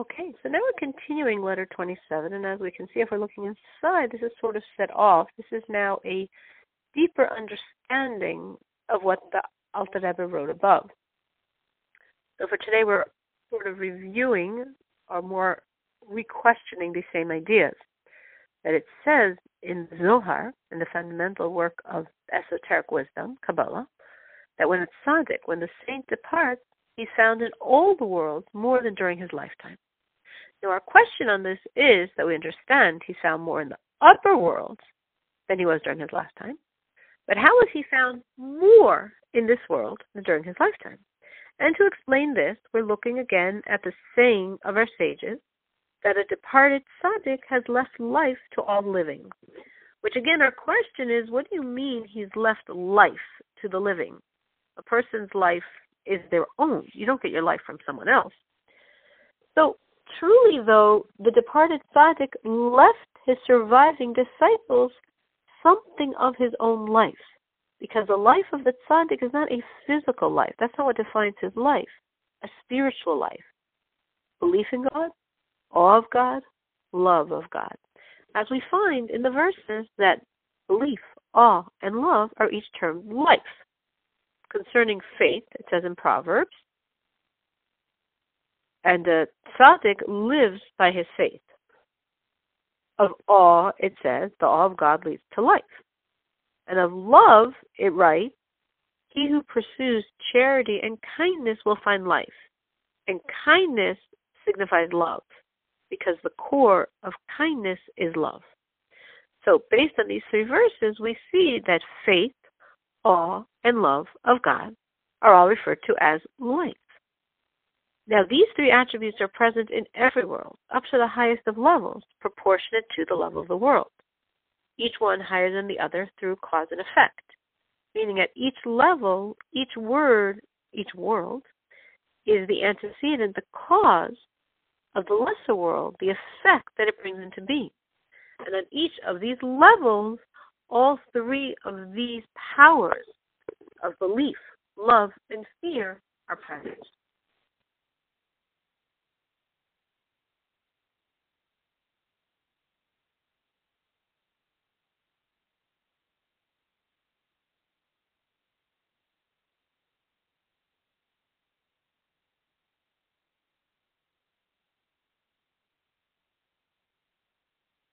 Okay, so now we're continuing letter 27, and as we can see, if we're looking inside, this is sort of set off. This is now a deeper understanding of what the Alter Rebbe wrote above. So for today, we're sort of reviewing or more re-questioning these same ideas. That it says in Zohar, in the fundamental work of esoteric wisdom, Kabbalah, that when it's tzaddik, when the saint departs, he's found in all the worlds more than during his lifetime. Now, our question on this is that we understand he's found more in the upper worlds than he was during his lifetime. But how was he found more in this world than during his lifetime? And to explain this, we're looking again at the saying of our sages that a departed tzaddik has left life to all living. Which again, our question is, what do you mean he's left life to the living? A person's life is their own. You don't get your life from someone else. So, truly, though, the departed tzaddik left his surviving disciples something of his own life. Because the life of the tzaddik is not a physical life. That's not what defines his life. A spiritual life. Belief in God, awe of God, love of God. As we find in the verses that belief, awe, and love are each termed life concerning faith, it says in Proverbs, and the tzaddik lives by his faith. Of awe, it says, the awe of God leads to life. And of love, it writes, he who pursues charity and kindness will find life. And kindness signifies love, because the core of kindness is love. So, based on these three verses, we see that faith, awe, and love of God are all referred to as light. Now, these three attributes are present in every world, up to the highest of levels, proportionate to the level of the world, each one higher than the other through cause and effect, meaning at each level, each word, each world, is the antecedent, the cause of the lesser world, the effect that it brings into being. And on each of these levels, all three of these powers of belief, love, and fear are present.